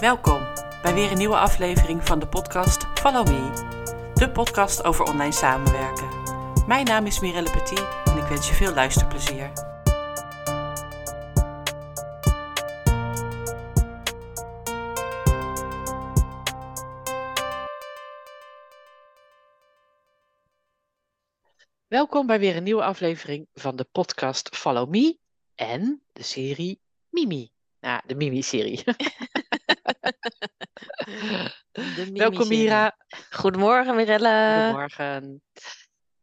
Welkom bij weer een nieuwe aflevering van de podcast Follow Me, de podcast over online samenwerken. Mijn naam is Mirelle Petit en ik wens je veel luisterplezier. Welkom bij weer een nieuwe aflevering van de podcast Follow Me en de serie Mimi. Ja, de Mimi-serie. Welkom Mira. Goedemorgen Mirelle. Goedemorgen.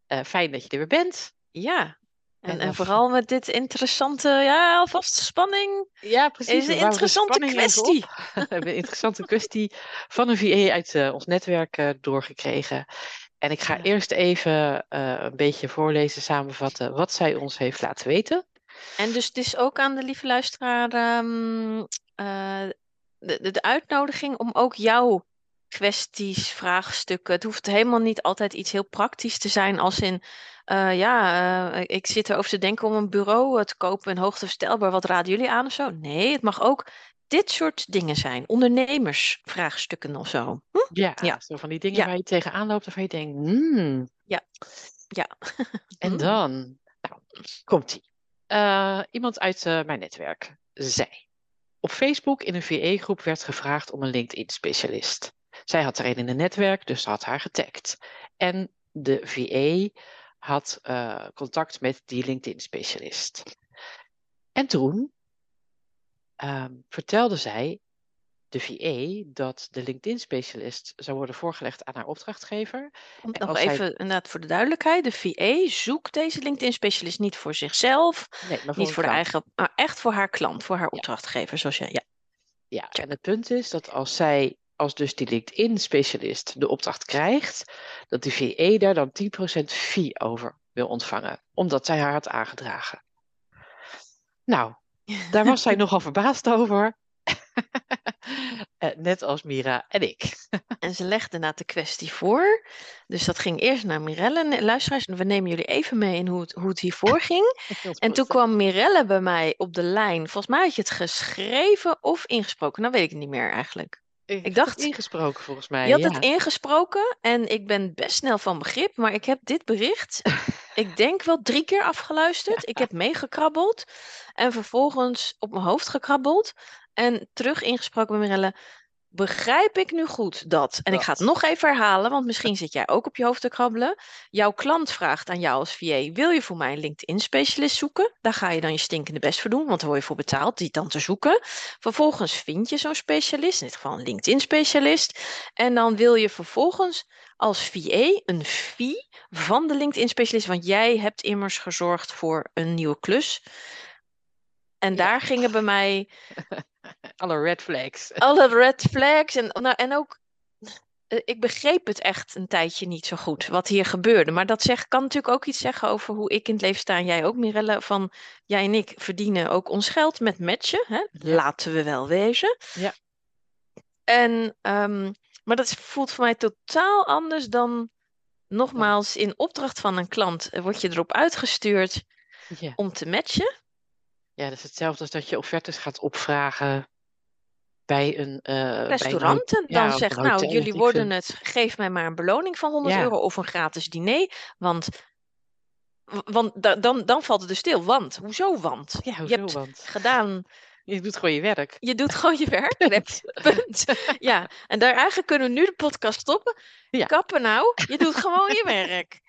Uh, fijn dat je er weer bent. Ja. En, en, vooral met dit interessante, ja, alvast spanning. Ja, precies. Is een interessante kwestie. We hebben een interessante kwestie van een VA uit uh, ons netwerk uh, doorgekregen. En ik ga ja. eerst even een beetje voorlezen, samenvatten wat zij ons heeft laten weten. En dus het is ook aan de lieve luisteraar um, de, de, uitnodiging om ook jouw kwesties, vraagstukken. Het hoeft helemaal niet altijd iets heel praktisch te zijn, als in. Uh, ja, uh, ik zit erover te denken om een bureau te kopen en hoogteverstelbaar. Wat raden jullie aan of zo? Nee, het mag ook dit soort dingen zijn. Ondernemersvraagstukken of zo. Hm? Ja, ja, zo van die dingen ja. waar je tegenaan loopt of waar je denkt, hmm. Ja, ja. en dan, nou, komt-ie. Uh, iemand uit mijn netwerk zei. Op Facebook in een VE-groep werd gevraagd om een LinkedIn-specialist. Zij had er een in een netwerk, dus had haar getagd. En de VE had uh, contact met die LinkedIn-specialist. En toen uh, vertelde zij de VE dat de LinkedIn-specialist zou worden voorgelegd aan haar opdrachtgever. Om nog even hij... inderdaad voor de duidelijkheid: de VE zoekt deze LinkedIn-specialist niet voor zichzelf, nee, maar voor niet voor de eigen, maar echt voor haar klant, voor haar opdrachtgever, zoals jij. Ja. ja, en het punt is dat als zij, als dus die LinkedIn-specialist de opdracht krijgt, dat de VE daar dan 10% fee over wil ontvangen, omdat zij haar had aangedragen. Nou, daar was zij nogal verbaasd over. Eh, net als Mira en ik. en ze legde na de kwestie voor. Dus dat ging eerst naar Mirelle. Luisteraars, we nemen jullie even mee in hoe het, hoe het hiervoor ging. en toen kwam Mirelle bij mij op de lijn. Volgens mij had je het geschreven of ingesproken. Nou weet ik het niet meer eigenlijk. Ik, ik dacht ingesproken volgens mij. Je had ja. het ingesproken en ik ben best snel van begrip, maar ik heb dit bericht, ik denk wel drie keer afgeluisterd. Ik heb meegekrabbeld en vervolgens op mijn hoofd gekrabbeld en terug ingesproken met Mirelle. Begrijp ik nu goed dat, en dat. ik ga het nog even herhalen, want misschien zit jij ook op je hoofd te krabbelen. Jouw klant vraagt aan jou als VA: wil je voor mij een LinkedIn-specialist zoeken? Daar ga je dan je stinkende best voor doen, want daar word je voor betaald, die dan te zoeken. Vervolgens vind je zo'n specialist, in dit geval een LinkedIn-specialist. En dan wil je vervolgens als VA een fee van de LinkedIn-specialist, want jij hebt immers gezorgd voor een nieuwe klus. En daar ja. gingen bij mij. Alle red flags. Alle red flags. En, nou, en ook. Ik begreep het echt een tijdje niet zo goed wat hier gebeurde. Maar dat zeg, kan natuurlijk ook iets zeggen over hoe ik in het leven sta. En jij ook, Mirelle. Van jij en ik verdienen ook ons geld met matchen. Hè? Ja. Laten we wel wezen. Ja. En, um, maar dat voelt voor mij totaal anders dan. Nogmaals, in opdracht van een klant word je erop uitgestuurd ja. om te matchen. Ja, dat is hetzelfde als dat je offertes gaat opvragen bij een uh, restaurant. Bij een, dan zegt, nou, jullie worden het, geef mij maar een beloning van 100 ja. euro of een gratis diner. Want, want da, dan, dan valt het dus stil. Want, hoezo want? Ja, hoezo je hebt want? gedaan. Je doet gewoon je werk. Je doet gewoon je werk. Punt. Ja, en daar eigenlijk kunnen we nu de podcast stoppen. Ja. Kappen nou, je doet gewoon je werk.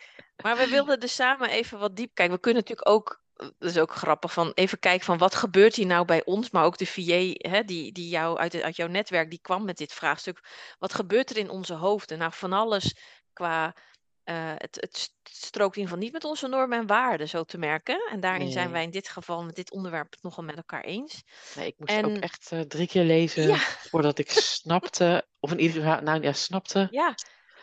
Maar we wilden dus samen even wat diep kijken. We kunnen natuurlijk ook dat is ook grappig, van even kijken van wat gebeurt hier nou bij ons, maar ook de VA hè, die, die jou uit, uit jouw netwerk, die kwam met dit vraagstuk. Wat gebeurt er in onze hoofden? Nou, van alles qua, uh, het, het strookt in ieder geval niet met onze normen en waarden, zo te merken. En daarin Nee. zijn wij in dit geval met dit onderwerp het nogal met elkaar eens. Nee, ik moest En- ook echt eh, drie keer lezen Ja. voordat ik snapte, of in ieder geval, nou ja, snapte. Ja,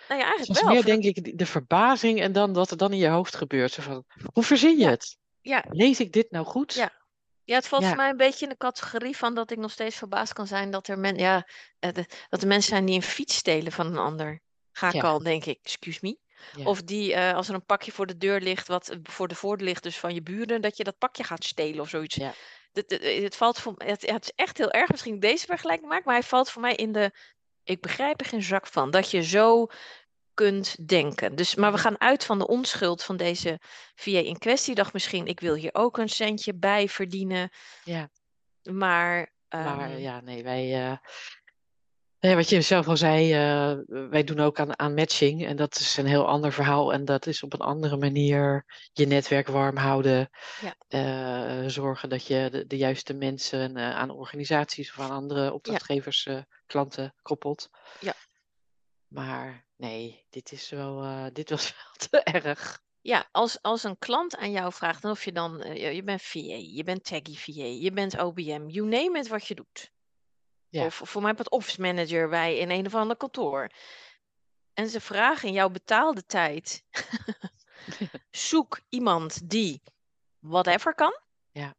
nou ja, Het eigenlijk was wel. meer, denk ik, de- de verbazing en dan wat er dan in je hoofd gebeurt. Zo van, hoe verzin je Ja. het? Ja, Lees ik dit nou goed? Ja. Ja, het valt Ja. voor mij een beetje in de categorie van dat ik nog steeds verbaasd kan zijn dat er, men, ja, eh, de- dat er mensen zijn die een fiets stelen van een ander. Ga ik Ja. al, denk ik, excuse me. Ja. Of die, eh, als er een pakje voor de deur ligt, wat eh, voor de voordeur ligt, dus van je buren, dat je dat pakje gaat stelen of zoiets. Ja. het, valt voor, het, het is echt heel erg misschien ik deze vergelijking maak, maar hij valt voor mij in de, ik begrijp er geen zak van, dat je zo kunt denken. Dus, maar we Mhm. gaan uit van de onschuld van deze VA in kwestie. Dacht misschien, ik wil hier ook een centje bij verdienen. Ja. Maar, Maar ehm, ja, nee, wij. nee, wat je zelf al zei, eh, wij doen ook aan, aan matching. En dat is een heel ander verhaal. En dat is op een andere manier je netwerk warm houden. Ja. eh, zorgen dat je de, de juiste mensen aan organisaties of aan andere opdrachtgevers, klanten koppelt. Ja. Maar nee, dit is wel, eh, dit was wel te erg. ja, als, als een klant aan jou vraagt, of je dan, eh, je- bent VA, je bent Taggy VA, je bent OBM, you name it wat je doet. Ja. Of voor mij wat office manager bij in een of ander kantoor. En ze vragen in jouw betaalde tijd, zoek iemand die whatever kan. Ja.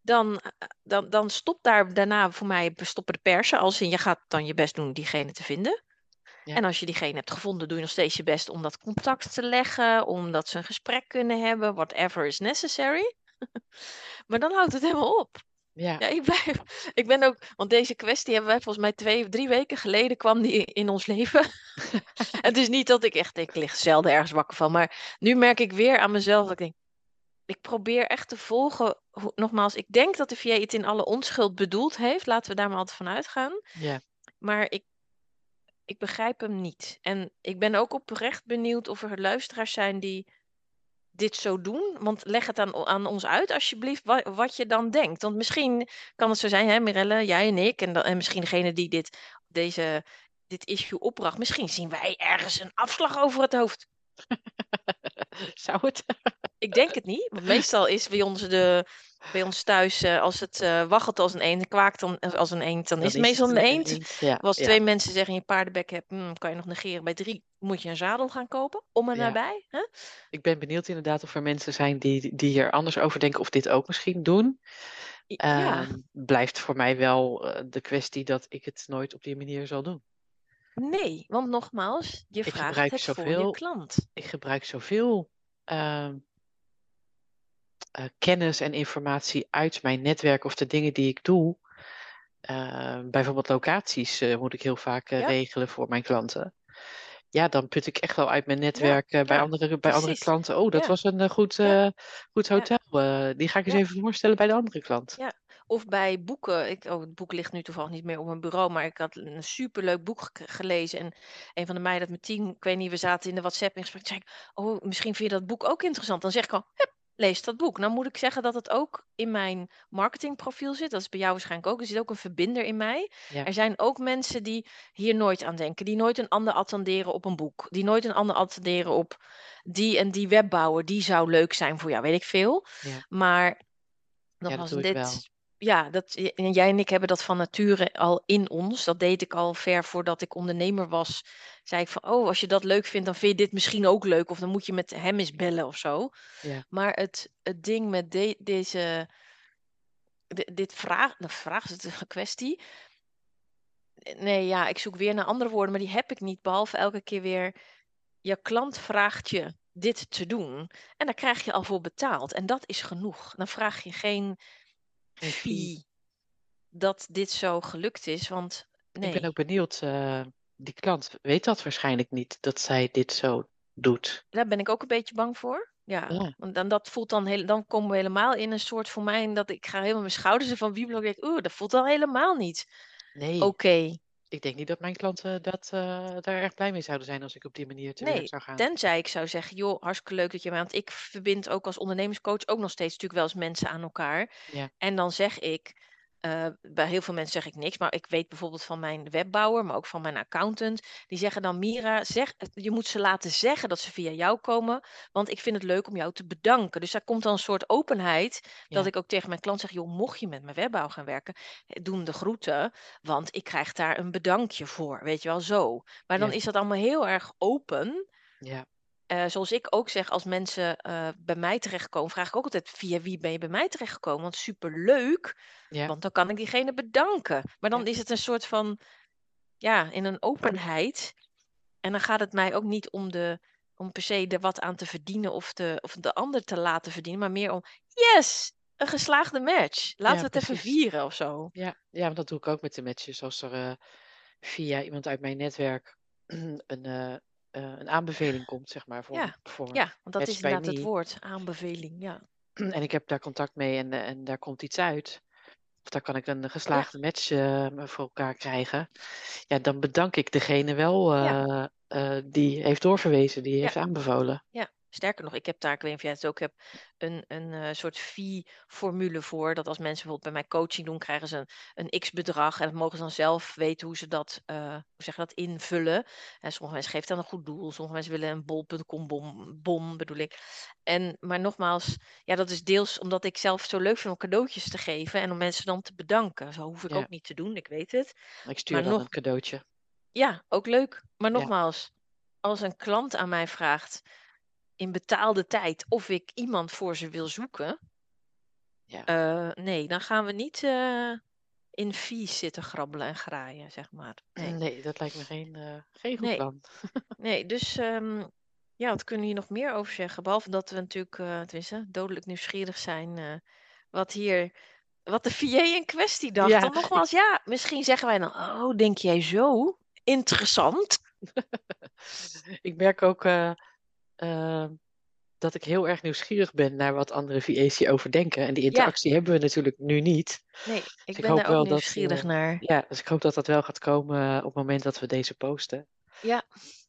Dan, dan, dan stopt daar daarna voor mij stoppen de persen. Als in je gaat dan je best doen diegene te vinden. Ja. En als je diegene hebt gevonden, doe je nog steeds je best om dat contact te leggen. Omdat ze een gesprek kunnen hebben. Whatever is necessary. maar dan houdt het helemaal op. Ja, Ja, ik, blijf, ik ben ook, want deze kwestie hebben wij volgens mij twee, drie weken geleden kwam die in ons leven. het is niet dat ik echt, ik lig zelden ergens wakker van, maar nu merk ik weer aan mezelf dat ik denk, ik probeer echt te volgen. Hoe, nogmaals, ik denk dat de VA het in alle onschuld bedoeld heeft, laten we daar maar altijd van uitgaan. ja, Maar ik, ik begrijp hem niet. En ik ben ook oprecht benieuwd of er luisteraars zijn die dit zo doen. Want leg het aan, aan ons uit, alsjeblieft, wat, wat je dan denkt. Want misschien kan het zo zijn, hè, Mirelle, jij en ik, en, dan, en misschien degene die dit, deze, dit issue opbracht. Misschien zien wij ergens een afslag over het hoofd. zou het? Ik denk het niet, want meestal is bij ons, de, bij ons thuis, eh, als het eh waggelt als een eend, kwaakt dan, als een eend, dan, is het meestal een eend. Ja, Als ja. twee mensen zeggen je paardenbek hebt, hmm, kan je nog negeren. Bij drie moet je een zadel gaan kopen, om en Ja. nabij. Hè? Ik ben benieuwd inderdaad of er mensen zijn die, die er anders over denken of dit ook misschien doen. Ehm, blijft voor mij wel eh, de kwestie dat ik het nooit op die manier zal doen. nee, want nogmaals, je Ik vraagt het voor je zoveel- klant. Ik gebruik zoveel eh, kennis en informatie uit mijn netwerk of de dingen die ik doe. Ehm, bijvoorbeeld locaties eh, moet ik heel vaak eh, Ja. regelen voor mijn klanten. Ja, dan put ik echt wel uit mijn netwerk bij, andere, bij andere klanten. Oh, dat Ja. was een goed, goed hotel. die ga ik eens even voorstellen bij de andere klant. Ja. Of bij boeken. Ik, oh, het boek ligt nu toevallig niet meer op mijn bureau, maar ik had een superleuk boek ge- gelezen. En een van de meiden uit mijn team, ik weet niet, we zaten in de WhatsApp in gesprek. Zei ik, oh, misschien vind je dat boek ook interessant. Dan zeg ik al, hup, lees dat boek. Nou moet ik zeggen dat het ook in mijn marketingprofiel zit. Dat is bij jou waarschijnlijk ook. Er zit ook een verbinder in mij. Ja. Er zijn ook mensen die hier nooit aan denken. Die nooit een ander attenderen op een boek. Die nooit een ander attenderen op die en die webbouwer. Die zou leuk zijn voor jou, weet ik veel. Ja. Maar doe ik dit. Ja, dat, jij en ik hebben dat van nature al in ons. Dat deed ik al ver voordat ik ondernemer was. Zei ik van, oh, als je dat leuk vindt, dan vind je dit misschien ook leuk. Of dan moet je met hem eens bellen of zo. Ja. Maar het, het ding met de- deze, di- dit vraag, de vraag is het een kwestie. Nee, ja, ik zoek weer naar andere woorden, maar die heb ik niet. Behalve elke keer weer, je klant vraagt je dit te doen. En daar krijg je al voor betaald. En dat is genoeg. Dan vraag je geen Dat dit zo gelukt is. Want Ik nee, ben ook benieuwd, eh, die klant weet dat waarschijnlijk niet, dat zij dit zo doet. daar ben ik ook een beetje bang voor. Ja, Ja. want dan, dat voelt dan heel, dan komen we helemaal in een soort voor mij dat ik ga helemaal mijn schouders ervan wiebelen. Ik denk, oeh, dat voelt al helemaal niet Nee, oké. Ik denk niet dat mijn klanten dat, eh, daar erg blij mee zouden zijn als ik op die manier te werk Nee, zou gaan. tenzij ik zou zeggen, joh, hartstikke leuk dat je mij... Want ik verbind ook als ondernemerscoach ook nog steeds natuurlijk wel eens mensen aan elkaar. Ja. En dan zeg ik, eh, bij heel veel mensen zeg ik niks, maar ik weet bijvoorbeeld van mijn webbouwer, maar ook van mijn accountant, die zeggen dan, Mira, zeg, je moet ze laten zeggen dat ze via jou komen, want ik vind het leuk om jou te bedanken. Dus daar komt dan een soort openheid, dat ik ook tegen mijn klant zeg, joh, mocht je met mijn webbouw gaan werken, eh, doe de groeten, want ik krijg daar een bedankje voor, weet je wel, zo. Maar dan Ja. is dat allemaal heel erg open. Ja, Eh, zoals ik ook zeg, als mensen eh, bij mij terechtkomen, vraag ik ook altijd via wie ben je bij mij terechtgekomen? Want superleuk, ja, want dan kan ik diegene bedanken. Maar dan Ja. is het een soort van, ja, in een openheid. En dan gaat het mij ook niet om, de, om per se er wat aan te verdienen of de, of de ander te laten verdienen, maar meer om, yes, een geslaagde match. Laten Ja, we het even vieren of zo. Ja, ja, want dat doe ik ook met de matches. Als er eh, via iemand uit mijn netwerk een, een aanbeveling komt, zeg maar, voor, Ja, voor Ja, want dat is inderdaad het woord, aanbeveling. Ja, En ik heb daar contact mee en, eh, en daar komt iets uit. Of daar kan ik een geslaagde match eh, voor elkaar krijgen. Ja, dan bedank ik degene wel Ja. eh, eh, die heeft doorverwezen, die heeft aanbevolen. ja. Sterker nog, ik heb daar, ik weet niet of jij het ook hebt, een, een eh, soort fee-formule voor. Dat als mensen bijvoorbeeld bij mij coaching doen, krijgen ze een, een x-bedrag. En dat mogen ze dan zelf weten hoe ze dat, eh, hoe zeg dat invullen. En sommige mensen geven dan een goed doel. Sommige mensen willen een bol.com bom, bom, bedoel ik. En, maar nogmaals, ja, dat is deels omdat ik zelf zo leuk vind om cadeautjes te geven. En om mensen dan te bedanken. Zo hoef ik Ja. ook niet te doen, ik weet het. Ik stuur Maar dan nog- een cadeautje. Ja, ook leuk. Maar Ja. nogmaals, als een klant aan mij vraagt in betaalde tijd of ik iemand voor ze wil zoeken, Ja. eh, nee, dan gaan we niet eh, in fees zitten grabbelen en graaien, zeg maar. Nee, Nee, dat lijkt me geen, eh, geen goed Nee. plan. nee dus ehm, ja, wat kunnen we hier nog meer over zeggen? Behalve dat we natuurlijk, tenminste, dodelijk nieuwsgierig zijn wat hier, wat de VA in kwestie dacht. Ja, Dan nogmaals, ja, misschien zeggen wij dan, oh, denk jij zo? Interessant. Ik merk ook eh, eh, dat ik heel erg nieuwsgierig ben naar wat andere VA's hierover denken. En die interactie hebben we natuurlijk nu niet. Nee, ik ik ben hoop daar wel ook dat, nieuwsgierig eh, naar. Ja, dus ik hoop dat dat wel gaat komen op het moment dat we deze posten. Ja.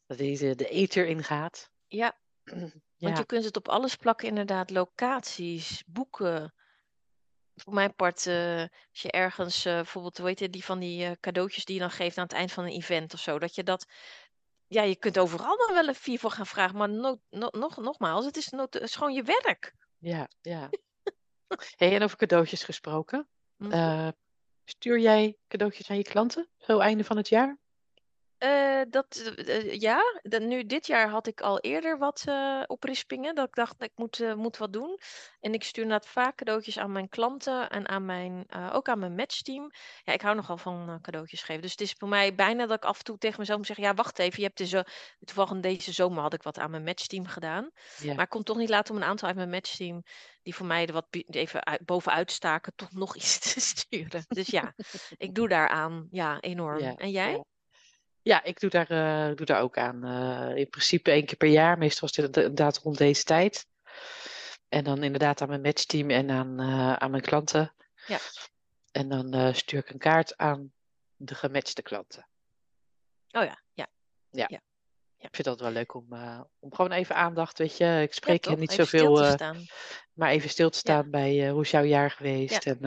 Dat deze de ether ingaat. Ja, want je kunt het op alles plakken, inderdaad. Locaties, boeken. Voor mijn part, eh, als je ergens eh, bijvoorbeeld, heet het, die van die eh, cadeautjes die je dan geeft aan het eind van een event of zo, dat je dat, ja, je kunt overal dan wel een fee voor gaan vragen, maar no- no- nog, nogmaals, het is, het is gewoon je werk. ja, ja. Hey, en over cadeautjes gesproken. Mhm. Eh, stuur jij cadeautjes aan je klanten? Zo einde van het jaar? Eh, dat, eh, ja, dat, nu dit jaar had ik al eerder wat eh, oprispingen. Dat ik dacht, ik moet, eh, moet wat doen. En ik stuur inderdaad vaak cadeautjes aan mijn klanten en aan mijn, eh, ook aan mijn matchteam. Ja, ik hou nogal van eh, cadeautjes geven. Dus het is voor mij bijna dat ik af en toe tegen mezelf moet zeggen, ja, wacht even. Je hebt zo, toevallig deze zomer had ik wat aan mijn matchteam gedaan. Ja. Maar ik kon toch niet laten om een aantal uit mijn matchteam, die voor mij er wat bi- even uit, bovenuit staken, toch nog iets te sturen. Dus ja, ik doe daaraan. Ja, enorm. Ja, En jij? ja. Ja, ik doe daar, eh, doe daar ook aan. Eh, in principe één keer per jaar. Meestal is het inderdaad rond deze tijd. En dan inderdaad aan mijn matchteam en aan, eh, aan mijn klanten. Ja. En dan stuur ik een kaart aan de gematchte klanten. Oh ja, ja. Ik vind dat wel leuk om, om gewoon even aandacht, weet je. Ik spreek ja, niet Even stil zoveel, maar even stil te staan bij hoe is jouw jaar geweest. En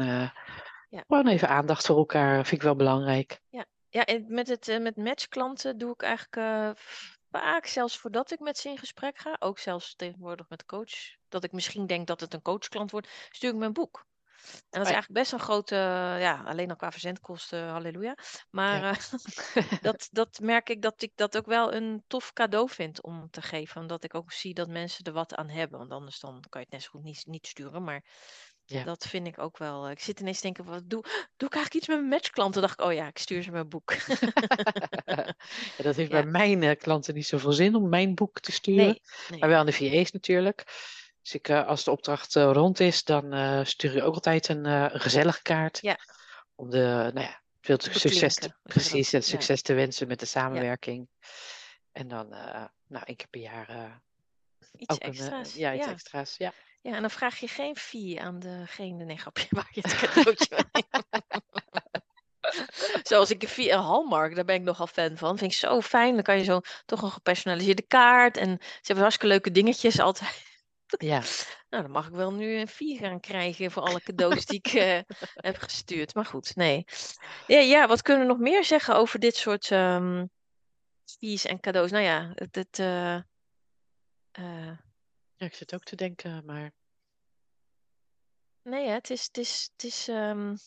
Ja. gewoon even aandacht voor elkaar vind ik wel belangrijk. Ja, en met, het, eh, met matchklanten doe ik eigenlijk eh, vaak, zelfs voordat ik met ze in gesprek ga, ook zelfs tegenwoordig met coach, dat ik misschien denk dat het een coachklant wordt, stuur ik mijn boek. En dat is ja. eigenlijk best een grote, ja, alleen al qua verzendkosten, halleluja. Maar Ja. eh, dat, dat merk ik dat ik dat ook wel een tof cadeau vind om te geven. Omdat ik ook zie dat mensen er wat aan hebben. Want anders dan kan je het net zo goed niet, niet sturen. Maar Ja. dat vind ik ook wel. Ik zit ineens te denken, wat doe, doe ik eigenlijk iets met mijn matchklanten? dacht ik, oh ja, ik stuur ze mijn boek. Ja, dat heeft Ja. bij mijn eh, klanten niet zoveel zin om mijn boek te sturen. Nee, nee. Maar wel aan de VA's natuurlijk. Dus ik, eh, als de opdracht eh, rond is, dan eh, stuur ik ook altijd een, eh, een gezellige kaart. Ja. Om de, nou ja, veel Te succes, te, je precies, het succes te wensen met de samenwerking. En dan, eh, nou, één keer per jaar eh, Iets ook een, eh, extra's. ja, iets ja. extra's. Ja. Ja, en dan vraag je geen fee aan degene, nee, grapje, waar je het cadeautje Zoals ik een fee, een Hallmark, daar ben ik nogal fan van. Vind ik zo fijn. Dan kan je zo toch een gepersonaliseerde kaart. En ze hebben hartstikke leuke dingetjes altijd. ja. Nou, dan mag ik wel nu een fee gaan krijgen voor alle cadeaus die ik eh, heb gestuurd. Maar goed, nee. Ja, ja, wat kunnen we nog meer zeggen over dit soort ehm fees en cadeaus? Nou ja, het, het eh, eh, ja, ik zit ook te denken, maar Nee, hè, het is, het is, het is ehm, Nou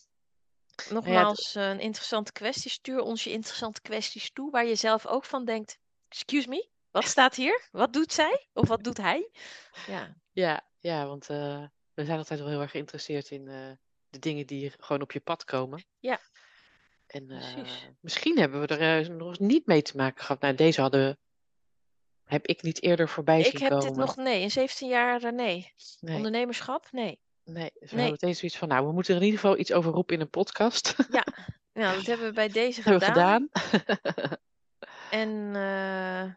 ja, nogmaals eh, een interessante kwestie. Stuur ons je interessante kwesties toe waar je zelf ook van denkt. Excuse me, wat staat hier? Wat doet zij? Of wat doet hij? Ja, ja, ja, want eh, we zijn altijd wel heel erg geïnteresseerd in eh, de dingen die gewoon op je pad komen. Ja, En misschien hebben we er nog eens niet mee te maken gehad. Nou, deze hadden, heb ik niet eerder voorbij Ik zien heb dit komen. nog, nee, in 17 jaar, eh, nee. Nee. Ondernemerschap, nee. Nee, dus we Nee. hadden meteen zoiets van, nou, we moeten er in ieder geval iets over roepen in een podcast. Ja, nou, dat hebben we bij deze hebben we gedaan. gedaan. En eh,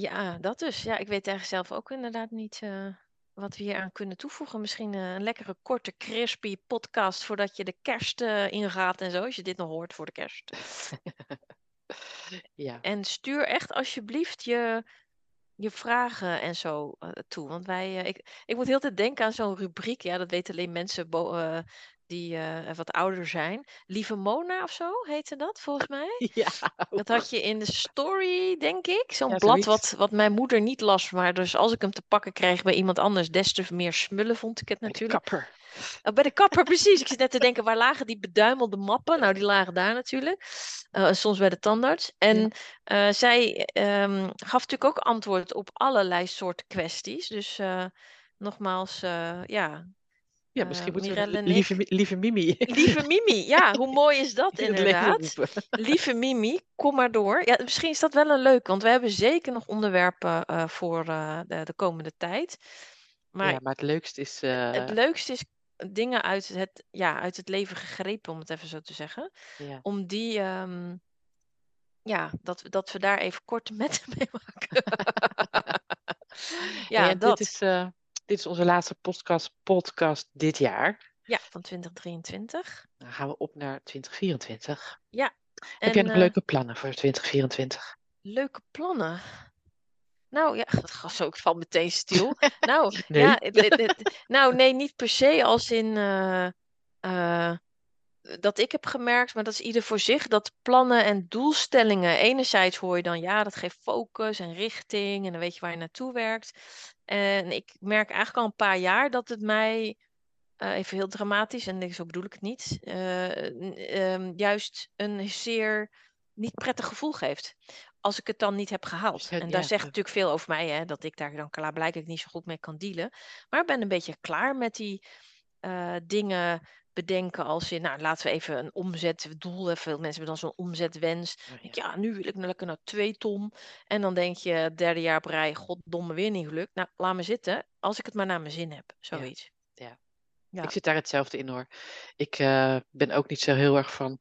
ja, dat dus. Ja, ik weet eigenlijk zelf ook inderdaad niet eh, wat we hier aan kunnen toevoegen. Misschien eh, een lekkere, korte, crispy podcast voordat je de kerst eh, ingaat en zo. Als je dit nog hoort voor de kerst. Ja, En stuur echt alsjeblieft je, je vragen en zo eh, toe. Want wij, eh, ik, ik moet heel tijd denken aan zo'n rubriek. Ja, dat weten alleen mensen eh, die wat ouder zijn. Lieve Mona of zo heette dat volgens mij. ja. Dat had je in de story, denk ik. Zo'n Ja, blad wat, wat mijn moeder niet las. Maar dus als ik hem te pakken kreeg bij iemand anders, des te meer smullen vond ik het natuurlijk. kapper. Oh, bij de kapper, precies. Ik zit net te denken, waar lagen die beduimelde mappen? Nou, die lagen daar natuurlijk. Eh, soms bij de tandarts. En eh, zij ehm, gaf natuurlijk ook antwoord op allerlei soorten kwesties. Dus eh, nogmaals, ja. Ja, misschien moeten we Mirelle li- en lieve, lieve Mimi Lieve Mimi, ja, hoe mooi is dat inderdaad? Lieve Mimi, kom maar door. Ja, misschien is dat wel een leuk, want we hebben zeker nog onderwerpen voor de, de komende tijd. Maar Ja, maar het leukste is... het leukste is dingen uit het, ja, uit het leven gegrepen, om het even zo te zeggen. ja. Om die, ehm, ja, dat, we- dat we daar even korte metten mee maken. ja, en dat. Dit is, eh, dit is onze laatste podcast, podcast dit jaar. Ja, van 2023. Dan gaan we op naar 2024. Ja. Heb jij nog eh, leuke plannen voor 2024? leuke plannen? Nou ja, het gas ook valt meteen stil. Nou, Nee. ja, het- het- het- nou nee, niet per se als in eh, eh, dat ik heb gemerkt, maar dat is ieder voor zich, dat plannen en doelstellingen, enerzijds hoor je dan ja, dat geeft focus en richting en dan weet je waar je naartoe werkt. En ik merk eigenlijk al een paar jaar dat het mij, eh, even heel dramatisch, en zo bedoel ik het niet, eh, ehm, juist een zeer niet prettig gevoel geeft. Als ik het dan niet heb gehaald. En daar zegt natuurlijk veel over mij, hè, dat ik daar dan klaarblijkelijk niet zo goed mee kan dealen. Maar ik ben een beetje klaar met die eh, dingen bedenken als in, nou laten we even een omzetdoel, veel mensen hebben dan zo'n omzetwens. Oh, ja. nu wil ik nou lekker naar twee ton. En dan denk je, derde jaar op rij, goddomme weer niet gelukt. Nou, laat me zitten, als ik het maar naar mijn zin heb, zoiets. ja. Ja. Ik zit daar hetzelfde in hoor. Ik eh, ben ook niet zo heel erg van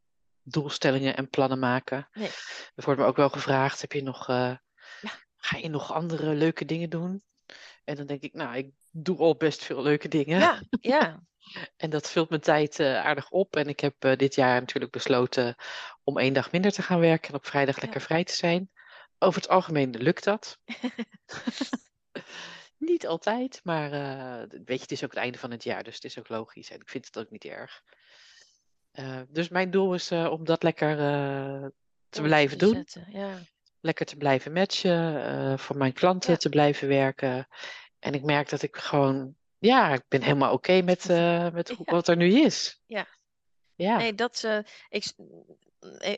doelstellingen en plannen maken. Nee. Er wordt me ook wel gevraagd, heb je nog, eh, Ja. ga je nog andere leuke dingen doen? En dan denk ik, nou, ik doe al best veel leuke dingen. Ja, ja, En dat vult mijn tijd eh, aardig op. En ik heb eh, dit jaar natuurlijk besloten om één dag minder te gaan werken en op vrijdag Ja. lekker vrij te zijn. Over het algemeen lukt dat. niet altijd, maar weet je, het is ook het einde van het jaar, dus het is ook logisch. En ik vind het ook niet erg. Eh, dus mijn doel is eh, om dat lekker eh, te blijven te doen. zetten, Ja. Lekker te blijven matchen, voor mijn klanten Ja. te blijven werken. En ik merk dat ik gewoon, ja, ik ben helemaal oké met, met Ja. wat er nu is. Ja. Ja. Nee, dat ik,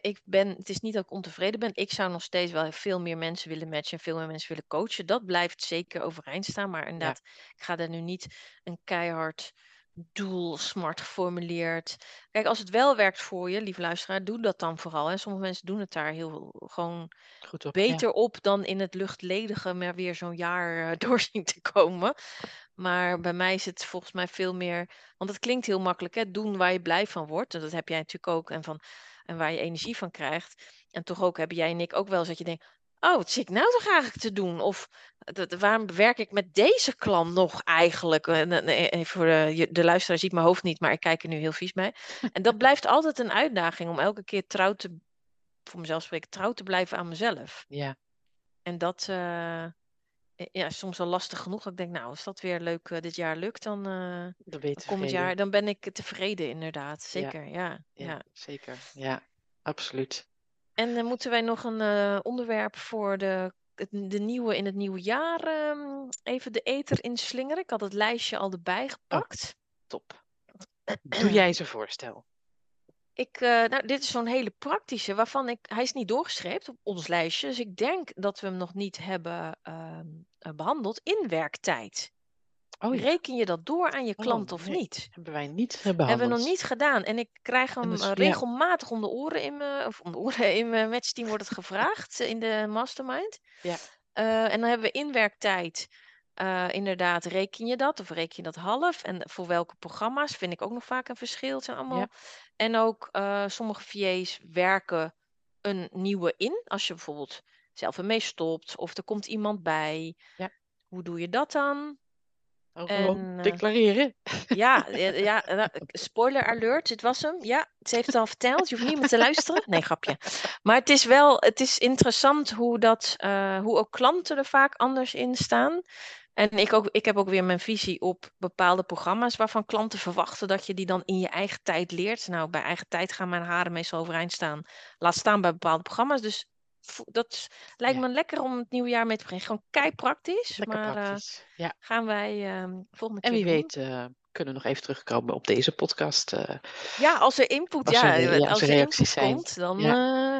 ik ben, het is niet dat ik ontevreden ben. Ik zou nog steeds wel veel meer mensen willen matchen en veel meer mensen willen coachen. Dat blijft zeker overeind staan. Maar inderdaad, ik ga daar nu niet een keihard doel, smart geformuleerd. Kijk, als het wel werkt voor je, lieve luisteraar, doe dat dan vooral. Hè. Sommige mensen doen het daar heel gewoon Goed op. ja. beter op dan in het luchtledige maar weer zo'n jaar eh, door zien te komen. Maar bij mij is het volgens mij veel meer, want het klinkt heel makkelijk, hè? doen waar je blij van wordt. En dat heb jij natuurlijk ook. En, van, en waar je energie van krijgt. En toch ook hebben jij en ik ook wel eens dat je denkt, oh, wat zit ik nou toch eigenlijk te doen? Of dat, waarom werk ik met deze klant nog eigenlijk? En, en- en voor de, luisteraar ziet mijn hoofd niet, maar ik kijk er nu heel vies bij. En dat blijft altijd een uitdaging om elke keer trouw te, voor mezelf spreken, trouw te blijven aan mezelf. Ja, En dat eh, ja, is soms wel lastig genoeg. Ik denk, nou, als dat weer leuk eh, dit jaar lukt, dan, eh, dan ben je komend jaar, dan ben ik tevreden inderdaad. Zeker, ja. ja, Ja, zeker. Ja, absoluut. En dan moeten wij nog een eh, onderwerp voor de, het, de nieuwe in het nieuwe jaar ehm, even de eter inslingeren. Ik had het lijstje al erbij gepakt. Top. Doe jij eens een voorstel? Ik, eh, nou, dit is zo'n hele praktische, waarvan ik, hij is niet doorgestreept op ons lijstje, dus ik denk dat we hem nog niet hebben ehm, eh, behandeld. Inwerktijd. Oh ja, Reken je dat door aan je Oh, klant of niet? hebben wij niet eh, behandeld. Hebben we nog niet gedaan. En ik krijg hem is- eh, ja. regelmatig om de oren in mijn, of om de oren in mijn matchteam wordt het gevraagd eh, in de mastermind. Ja. Eh, en dan hebben we inwerktijd. eh, inderdaad, reken je dat of reken je dat half? En voor welke programma's vind ik ook nog vaak een verschil. Het zijn allemaal... Ja. En ook sommige VA's werken een nieuwe in. Als je bijvoorbeeld zelf ermee stopt of er komt iemand bij. Ja. Hoe doe je dat dan? Oh, En, eh, declareren. Ja, ja, nou, spoiler alert, dit was hem. Ja, ze heeft het al verteld. Je hoeft niet meer te luisteren. Nee, grapje. Maar het is wel, het is interessant hoe dat, eh, hoe ook klanten er vaak anders in staan. En ik, ook, ik heb ook weer mijn visie op bepaalde programma's waarvan klanten verwachten dat je die dan in je eigen tijd leert. Nou, bij eigen tijd gaan mijn haren meestal overeind staan. Laat staan bij bepaalde programma's. Dus dat lijkt Ja. me lekker om het nieuwe jaar mee te beginnen. Gewoon kei praktisch. Lekker maar eh, praktisch. ja. gaan wij ehm volgende En keer wie doen. weet eh, kunnen we nog even terugkomen op deze podcast. eh, Ja, als er input, Als ja, er- als als er reacties zijn. komt, dan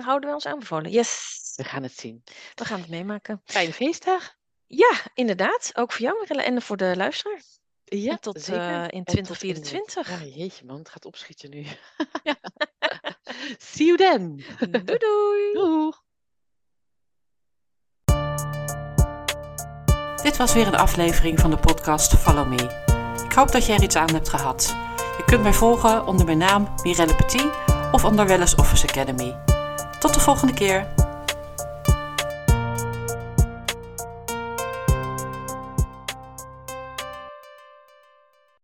houden we ons aanbevolen. Yes, we gaan het zien. we gaan het meemaken. Fijne feestdag. Ja, inderdaad. Ook voor jou, Marille, en voor de luisteraar. Ja, en tot in En tot in, eh, 2024. Ja, jeetje man, het gaat opschieten nu. See you then. Doei doei! Doeg. Dit was weer een aflevering van de podcast Follow Me. Ik hoop dat je er iets aan hebt gehad. Je kunt mij volgen onder mijn naam Mirelle Petit of onder Wellness Office Academy. Tot de volgende keer.